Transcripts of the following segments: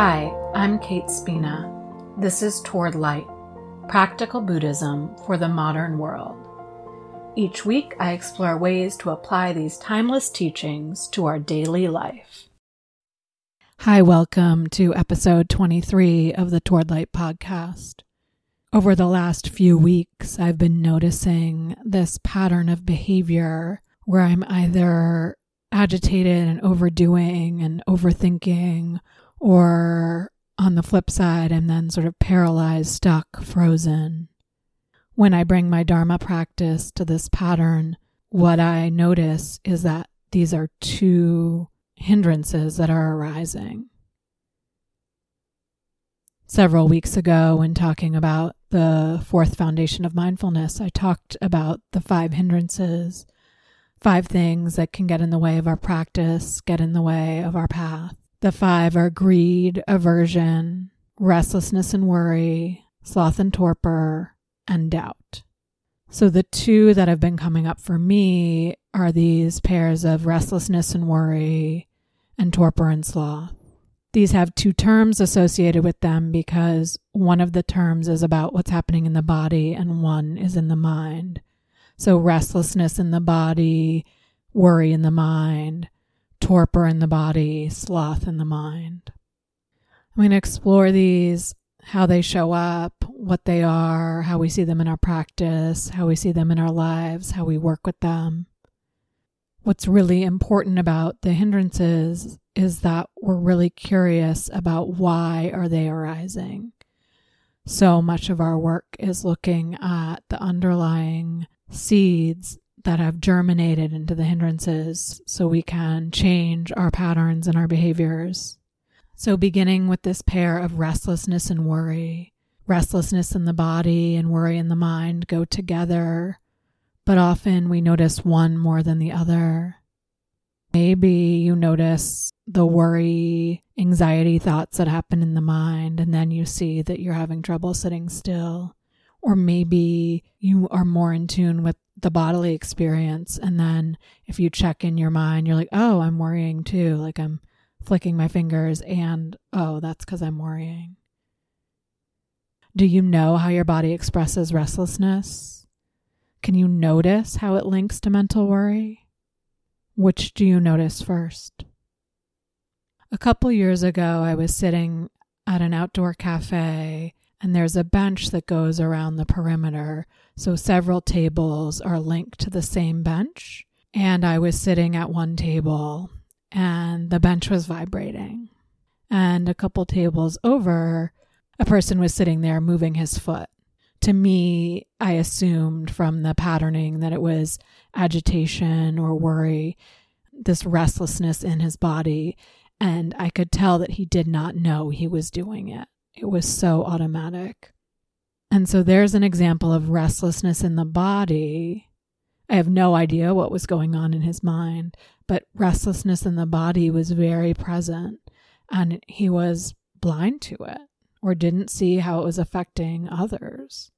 Hi, I'm Kate Spina. This is Toward Light Practical Buddhism for the Modern World. Each week, I explore ways to apply these timeless teachings to our daily life. Hi, welcome to episode 23 of the Toward Light podcast. Over the last few weeks, I've been noticing this pattern of behavior where I'm either agitated and overdoing and overthinking or on the flip side, I'm then sort of paralyzed, stuck, frozen. When I bring my Dharma practice to this pattern, what I notice is that these are two hindrances that are arising. Several weeks ago, when talking about the fourth foundation of mindfulness, I talked about the five hindrances, five things that can get in the way of our practice, get in the way of our path. The five are greed, aversion, restlessness and worry, sloth and torpor, and doubt. So the two that have been coming up for me are these pairs of restlessness and worry and torpor and sloth. These have two terms associated with them because one of the terms is about what's happening in the body and one is in the mind. So restlessness in the body, worry in the mind, torpor in the body, sloth in the mind. I'm going to explore these, how they show up, what they are, how we see them in our practice, how we see them in our lives, how we work with them. What's really important about the hindrances is that we're really curious about why are they arising. So much of our work is looking at the underlying seeds that have germinated into the hindrances so we can change our patterns and our behaviors. So, beginning with this pair of restlessness and worry, restlessness in the body and worry in the mind go together, but often we notice one more than the other. Maybe you notice the worry, anxiety thoughts that happen in the mind, and then you see that you're having trouble sitting still. Or maybe you are more in tune with the bodily experience. And then if you check in your mind, you're like, oh, I'm worrying too. Like I'm flicking my fingers, and oh, that's because I'm worrying. Do you know how your body expresses restlessness? Can you notice how it links to mental worry? Which do you notice first? A couple years ago, I was sitting at an outdoor cafe and there's a bench that goes around the perimeter. So several tables are linked to the same bench. And I was sitting at one table and the bench was vibrating. And a couple tables over, a person was sitting there moving his foot. To me, I assumed from the patterning that it was agitation or worry, this restlessness in his body. And I could tell that he did not know he was doing it. It was so automatic. And so there's an example of restlessness in the body. I have no idea what was going on in his mind, but restlessness in the body was very present and he was blind to it or didn't see how it was affecting others.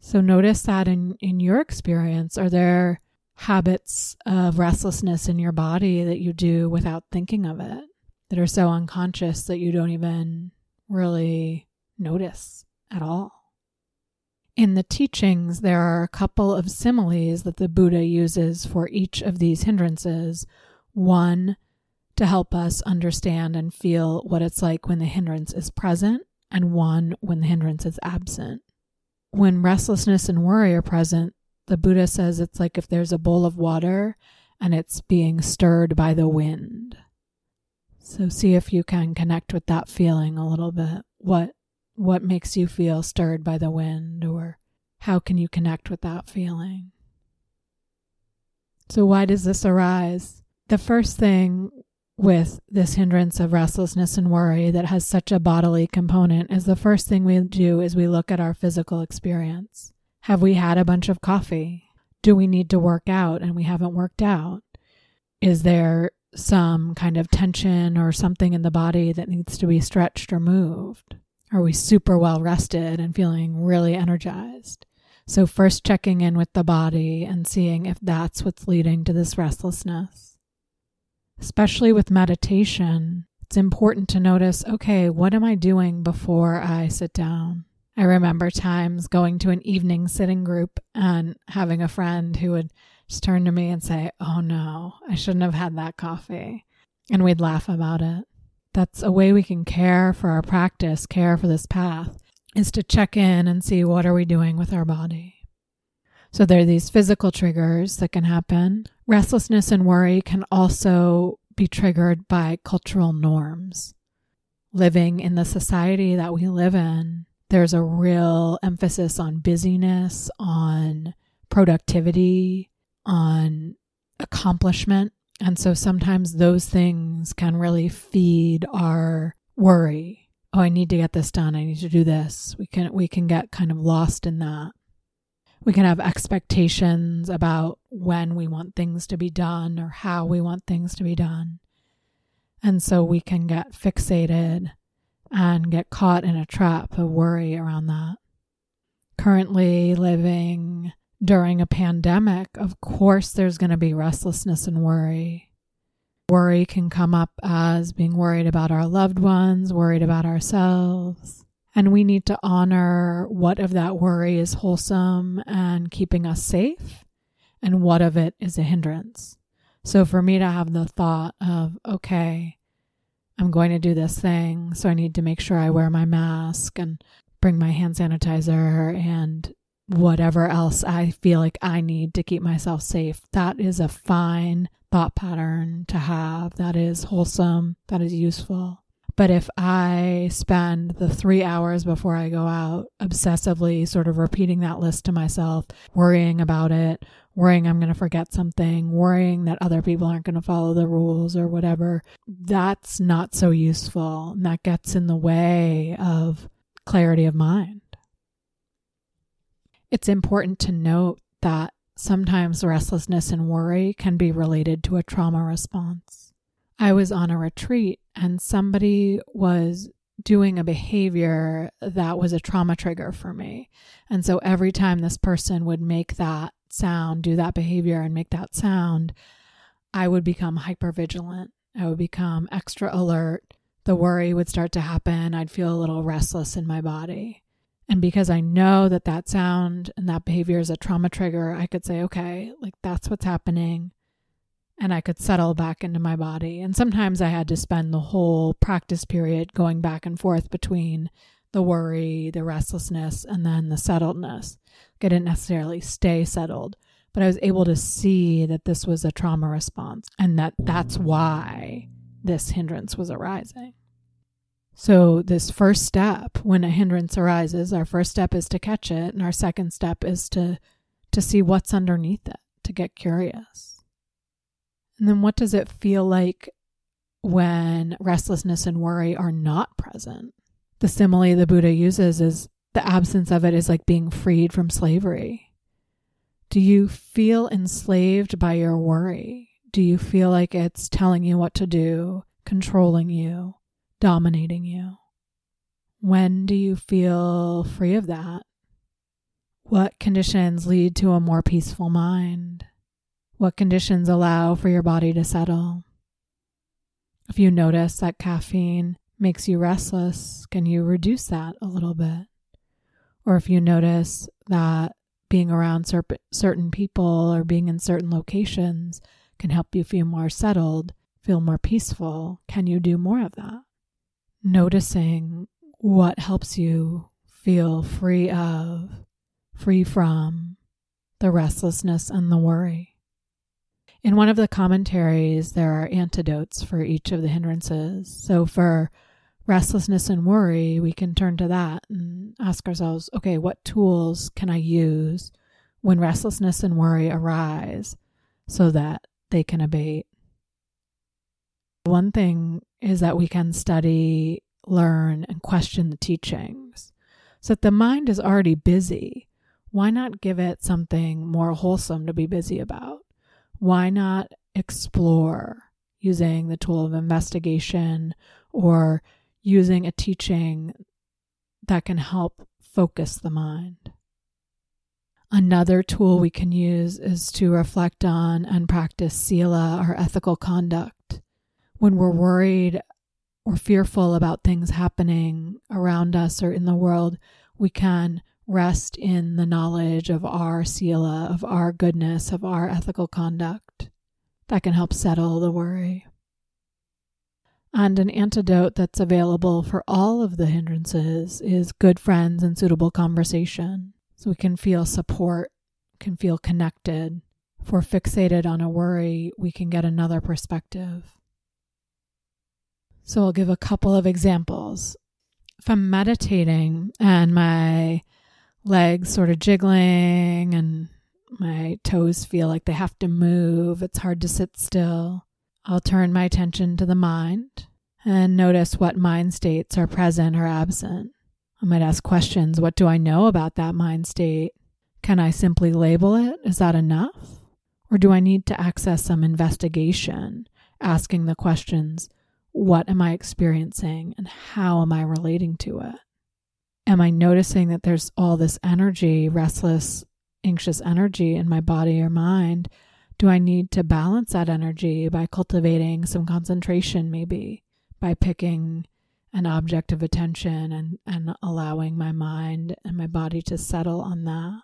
So notice that in, in your experience, are there habits of restlessness in your body that you do without thinking of it that are so unconscious that you don't even really notice at all. In the teachings, there are a couple of similes that the Buddha uses for each of these hindrances. One, to help us understand and feel what it's like when the hindrance is present, and one when the hindrance is absent. When restlessness and worry are present, the Buddha says it's like if there's a bowl of water and it's being stirred by the wind. So see if you can connect with that feeling a little bit. What what makes you feel stirred by the wind or how can you connect with that feeling? So why does this arise? The first thing with this hindrance of restlessness and worry that has such a bodily component is the first thing we do is we look at our physical experience. Have we had a bunch of coffee? Do we need to work out and we haven't worked out? Is there some kind of tension or something in the body that needs to be stretched or moved? Are we super well rested and feeling really energized? So, first checking in with the body and seeing if that's what's leading to this restlessness. Especially with meditation, It's important to notice okay, what am I doing before I sit down? I remember times going to an evening sitting group and having a friend who would just turn to me and say, Oh no, I shouldn't have had that coffee. And we'd laugh about it. That's a way we can care for our practice, care for this path, is to check in and see what are we doing with our body. So there are these physical triggers that can happen. Restlessness and worry can also be triggered by cultural norms. Living in the society that we live in, there's a real emphasis on busyness, on productivity, on accomplishment. And so sometimes those things can really feed our worry. Oh, I need to get this done. I need to do this. We can we can get kind of lost in that. We can have expectations about when we want things to be done or how we want things to be done. And so we can get fixated and get caught in a trap of worry around that. Currently living during a pandemic, of course, there's going to be restlessness and worry. Worry can come up as being worried about our loved ones, worried about ourselves. And we need to honor what of that worry is wholesome and keeping us safe, and what of it is a hindrance. So for me to have the thought of, okay, I'm going to do this thing, so I need to make sure I wear my mask and bring my hand sanitizer and whatever else I feel like I need to keep myself safe. That is a fine thought pattern to have. That is wholesome. That is useful. But if I spend the three hours before I go out obsessively sort of repeating that list to myself, worrying about it, worrying I'm going to forget something, worrying that other people aren't going to follow the rules or whatever, that's not so useful. And that gets in the way of clarity of mind. It's important to note that sometimes restlessness and worry can be related to a trauma response. I was on a retreat and somebody was doing a behavior that was a trauma trigger for me. And so every time this person would make that sound, do that behavior, and make that sound, I would become hyper vigilant. I would become extra alert. The worry would start to happen. I'd feel a little restless in my body. And because I know that that sound and that behavior is a trauma trigger, I could say, okay, like that's what's happening. And I could settle back into my body. And sometimes I had to spend the whole practice period going back and forth between the worry, the restlessness, and then the settledness. I didn't necessarily stay settled, but I was able to see that this was a trauma response and that that's why this hindrance was arising. So, this first step, when a hindrance arises, our first step is to catch it, and our second step is to, to see what's underneath it, to get curious. And then, what does it feel like when restlessness and worry are not present? The simile the Buddha uses is the absence of it is like being freed from slavery. Do you feel enslaved by your worry? Do you feel like it's telling you what to do, controlling you? Dominating you? When do you feel free of that? What conditions lead to a more peaceful mind? What conditions allow for your body to settle? If you notice that caffeine makes you restless, can you reduce that a little bit? Or if you notice that being around certain people or being in certain locations can help you feel more settled, feel more peaceful, can you do more of that? Noticing what helps you feel free of, free from the restlessness and the worry. In one of the commentaries, there are antidotes for each of the hindrances. So for restlessness and worry, we can turn to that and ask ourselves okay, what tools can I use when restlessness and worry arise so that they can abate? One thing is that we can study, learn, and question the teachings. So that the mind is already busy. Why not give it something more wholesome to be busy about? Why not explore using the tool of investigation or using a teaching that can help focus the mind? Another tool we can use is to reflect on and practice sila or ethical conduct when we're worried or fearful about things happening around us or in the world, we can rest in the knowledge of our sila, of our goodness, of our ethical conduct. That can help settle the worry. And an antidote that's available for all of the hindrances is good friends and suitable conversation. So we can feel support, can feel connected. If we're fixated on a worry, we can get another perspective. So I'll give a couple of examples. If I'm meditating and my legs sort of jiggling and my toes feel like they have to move, it's hard to sit still. I'll turn my attention to the mind and notice what mind states are present or absent. I might ask questions What do I know about that mind state? Can I simply label it? Is that enough? Or do I need to access some investigation, asking the questions What am I experiencing and how am I relating to it? Am I noticing that there's all this energy, restless, anxious energy in my body or mind? Do I need to balance that energy by cultivating some concentration, maybe by picking an object of attention and, and allowing my mind and my body to settle on that?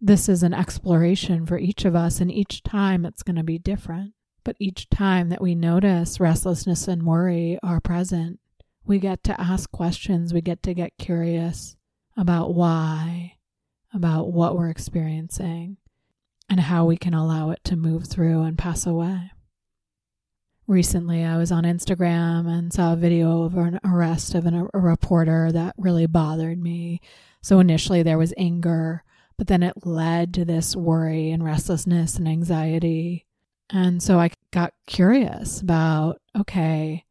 This is an exploration for each of us, and each time it's going to be different. But each time that we notice restlessness and worry are present, we get to ask questions, we get to get curious about why, about what we're experiencing, and how we can allow it to move through and pass away. Recently, I was on Instagram and saw a video of an arrest of an, a reporter that really bothered me. So initially, there was anger, but then it led to this worry and restlessness and anxiety. And so I got curious about okay,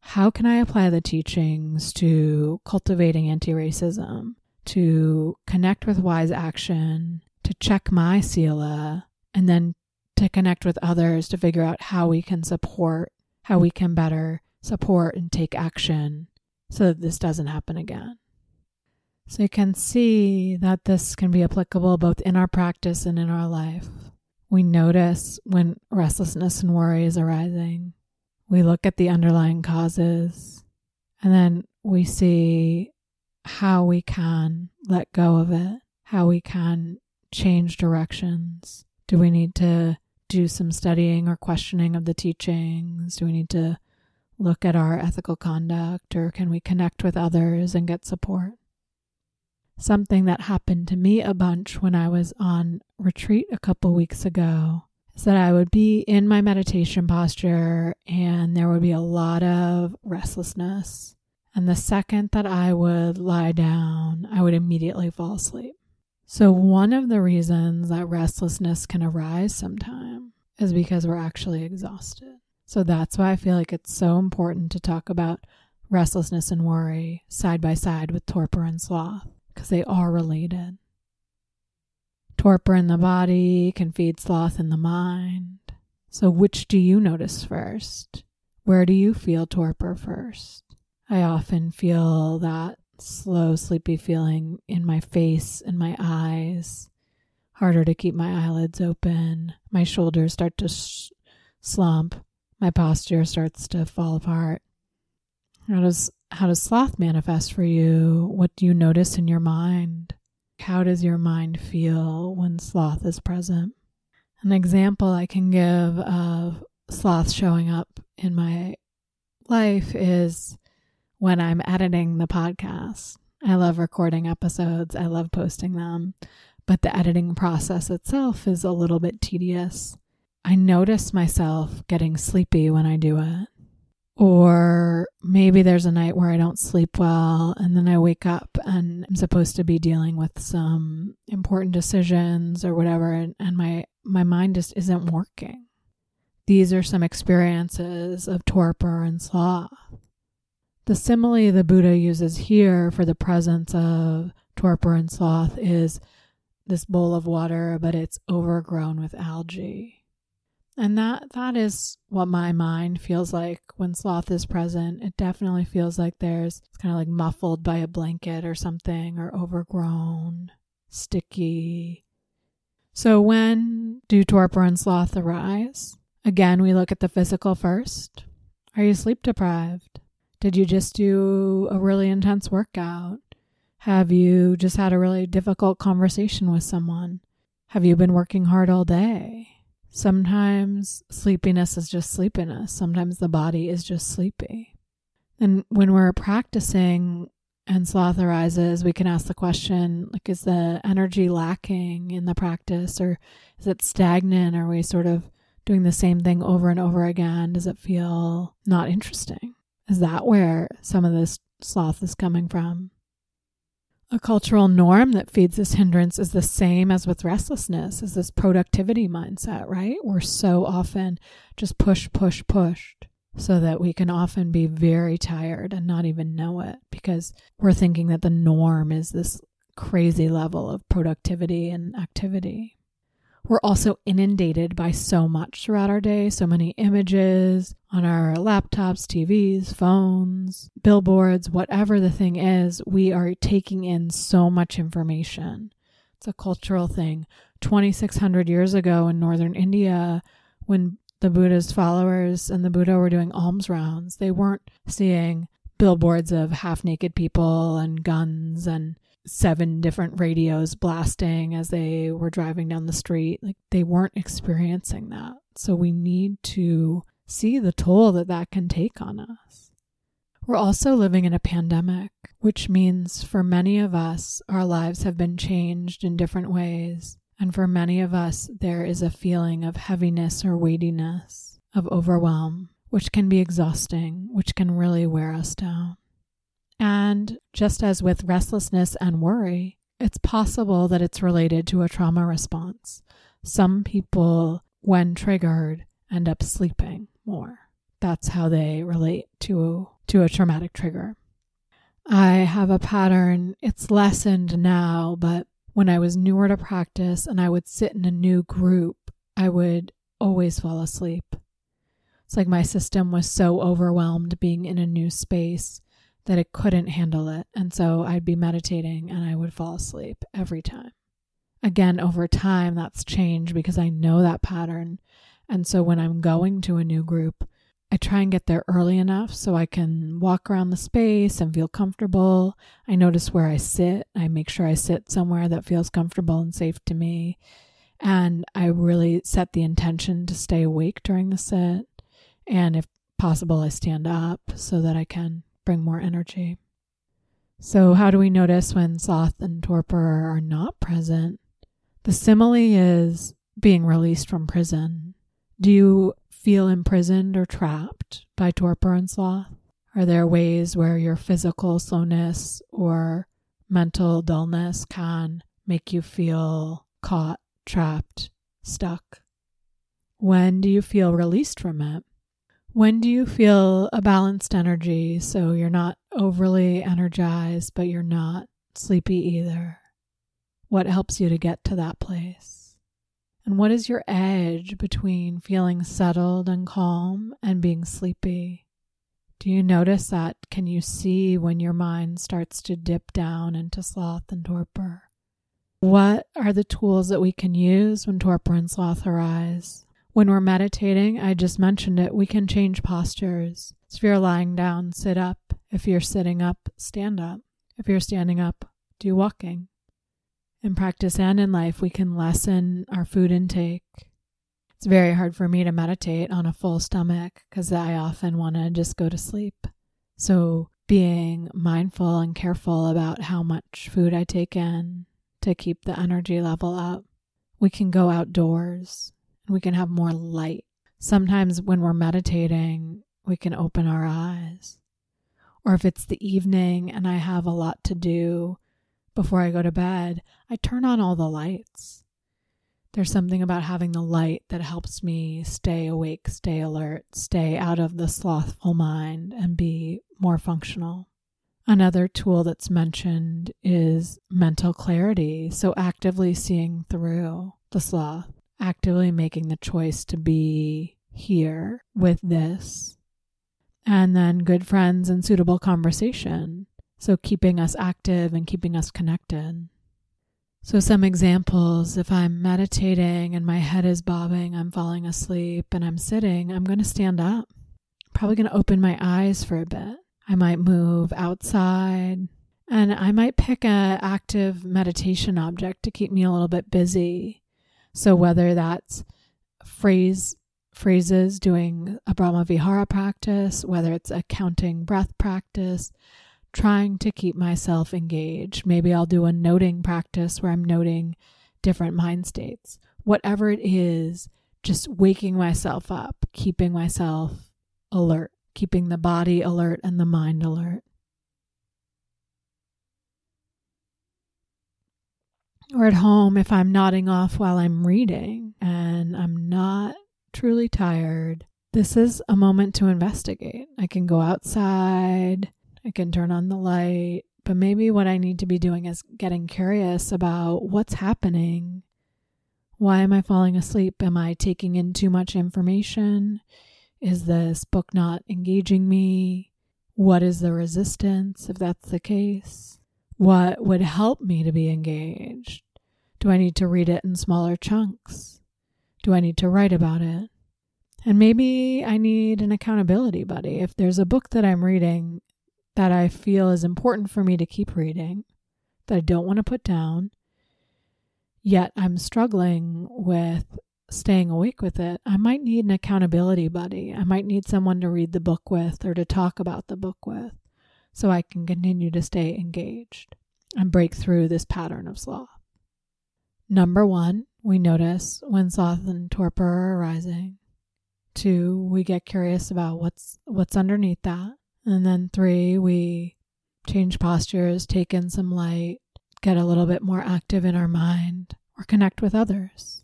how can I apply the teachings to cultivating anti racism, to connect with wise action, to check my sila, and then to connect with others to figure out how we can support, how we can better support and take action so that this doesn't happen again. So you can see that this can be applicable both in our practice and in our life. We notice when restlessness and worry is arising. We look at the underlying causes and then we see how we can let go of it, how we can change directions. Do we need to do some studying or questioning of the teachings? Do we need to look at our ethical conduct or can we connect with others and get support? Something that happened to me a bunch when I was on retreat a couple weeks ago is that I would be in my meditation posture and there would be a lot of restlessness. And the second that I would lie down, I would immediately fall asleep. So, one of the reasons that restlessness can arise sometime is because we're actually exhausted. So, that's why I feel like it's so important to talk about restlessness and worry side by side with torpor and sloth because they are related. Torpor in the body can feed sloth in the mind. So, which do you notice first? Where do you feel torpor first? I often feel that slow, sleepy feeling in my face and my eyes. Harder to keep my eyelids open. My shoulders start to sh- slump. My posture starts to fall apart. How does how does sloth manifest for you? What do you notice in your mind? How does your mind feel when sloth is present? An example I can give of sloth showing up in my life is when I'm editing the podcast. I love recording episodes, I love posting them, but the editing process itself is a little bit tedious. I notice myself getting sleepy when I do it. Or maybe there's a night where I don't sleep well and then I wake up and I'm supposed to be dealing with some important decisions or whatever and, and my my mind just isn't working. These are some experiences of torpor and sloth. The simile the Buddha uses here for the presence of torpor and sloth is this bowl of water, but it's overgrown with algae. And that that is what my mind feels like when sloth is present. It definitely feels like there's it's kind of like muffled by a blanket or something or overgrown, sticky. So when do torpor and sloth arise? Again, we look at the physical first. Are you sleep deprived? Did you just do a really intense workout? Have you just had a really difficult conversation with someone? Have you been working hard all day? Sometimes sleepiness is just sleepiness. Sometimes the body is just sleepy. And when we're practicing and sloth arises, we can ask the question like, is the energy lacking in the practice or is it stagnant? Are we sort of doing the same thing over and over again? Does it feel not interesting? Is that where some of this sloth is coming from? A cultural norm that feeds this hindrance is the same as with restlessness, is this productivity mindset, right? We're so often just push, push, pushed so that we can often be very tired and not even know it because we're thinking that the norm is this crazy level of productivity and activity. We're also inundated by so much throughout our day, so many images on our laptops, TVs, phones, billboards, whatever the thing is, we are taking in so much information. It's a cultural thing. 2600 years ago in northern India, when the Buddha's followers and the Buddha were doing alms rounds, they weren't seeing billboards of half naked people and guns and seven different radios blasting as they were driving down the street. Like they weren't experiencing that. So we need to see the toll that that can take on us. We're also living in a pandemic, which means for many of us, our lives have been changed in different ways. And for many of us, there is a feeling of heaviness or weightiness, of overwhelm, which can be exhausting, which can really wear us down. And just as with restlessness and worry, it's possible that it's related to a trauma response. Some people, when triggered, end up sleeping more. That's how they relate to, to a traumatic trigger. I have a pattern, it's lessened now, but when I was newer to practice and I would sit in a new group, I would always fall asleep. It's like my system was so overwhelmed being in a new space that it couldn't handle it. And so I'd be meditating and I would fall asleep every time. Again, over time, that's changed because I know that pattern. And so when I'm going to a new group, I try and get there early enough so I can walk around the space and feel comfortable. I notice where I sit. I make sure I sit somewhere that feels comfortable and safe to me. And I really set the intention to stay awake during the sit. And if possible, I stand up so that I can bring more energy. So, how do we notice when sloth and torpor are not present? The simile is being released from prison. Do you feel imprisoned or trapped by torpor and sloth? Are there ways where your physical slowness or mental dullness can make you feel caught, trapped, stuck? When do you feel released from it? When do you feel a balanced energy so you're not overly energized, but you're not sleepy either? What helps you to get to that place? And what is your edge between feeling settled and calm and being sleepy? Do you notice that? Can you see when your mind starts to dip down into sloth and torpor? What are the tools that we can use when torpor and sloth arise? When we're meditating, I just mentioned it, we can change postures. So if you're lying down, sit up. If you're sitting up, stand up. If you're standing up, do walking. In practice and in life, we can lessen our food intake. It's very hard for me to meditate on a full stomach because I often want to just go to sleep. So, being mindful and careful about how much food I take in to keep the energy level up. We can go outdoors we can have more light. Sometimes when we're meditating, we can open our eyes. Or if it's the evening and I have a lot to do before I go to bed, I turn on all the lights. There's something about having the light that helps me stay awake, stay alert, stay out of the slothful mind, and be more functional. Another tool that's mentioned is mental clarity, so actively seeing through the sloth actively making the choice to be here with this. And then good friends and suitable conversation. So keeping us active and keeping us connected. So, some examples if I'm meditating and my head is bobbing, I'm falling asleep, and I'm sitting, I'm going to stand up. Probably going to open my eyes for a bit. I might move outside. And I might pick a active meditation object to keep me a little bit busy. So whether that's phrase phrases doing a Brahma Vihara practice, whether it's a counting breath practice, trying to keep myself engaged. Maybe I'll do a noting practice where I'm noting different mind states. Whatever it is, just waking myself up, keeping myself alert, keeping the body alert and the mind alert. Or at home, if I'm nodding off while I'm reading and I'm not truly tired, this is a moment to investigate. I can go outside, I can turn on the light, but maybe what I need to be doing is getting curious about what's happening. Why am I falling asleep? Am I taking in too much information? Is this book not engaging me? What is the resistance if that's the case? What would help me to be engaged? Do I need to read it in smaller chunks? Do I need to write about it? And maybe I need an accountability buddy. If there's a book that I'm reading that I feel is important for me to keep reading, that I don't want to put down, yet I'm struggling with staying awake with it, I might need an accountability buddy. I might need someone to read the book with or to talk about the book with so I can continue to stay engaged and break through this pattern of sloth. Number one, we notice when sloth and torpor are arising. Two, we get curious about what's what's underneath that. And then three, we change postures, take in some light, get a little bit more active in our mind, or connect with others.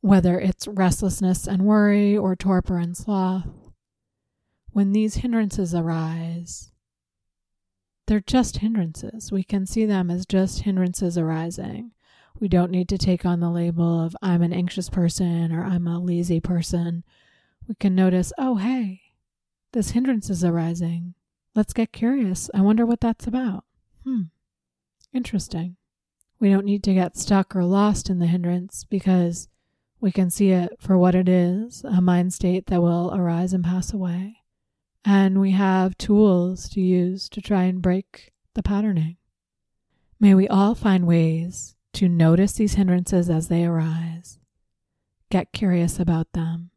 Whether it's restlessness and worry or torpor and sloth, when these hindrances arise, they're just hindrances. We can see them as just hindrances arising. We don't need to take on the label of I'm an anxious person or I'm a lazy person. We can notice, oh, hey, this hindrance is arising. Let's get curious. I wonder what that's about. Hmm, interesting. We don't need to get stuck or lost in the hindrance because we can see it for what it is a mind state that will arise and pass away. And we have tools to use to try and break the patterning. May we all find ways to notice these hindrances as they arise, get curious about them,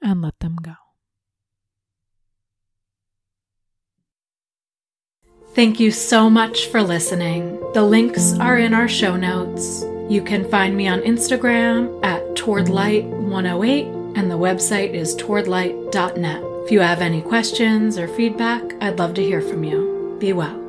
and let them go. Thank you so much for listening. The links are in our show notes. You can find me on Instagram at towardlight108 and the website is towardlight.net. If you have any questions or feedback, I'd love to hear from you. Be well.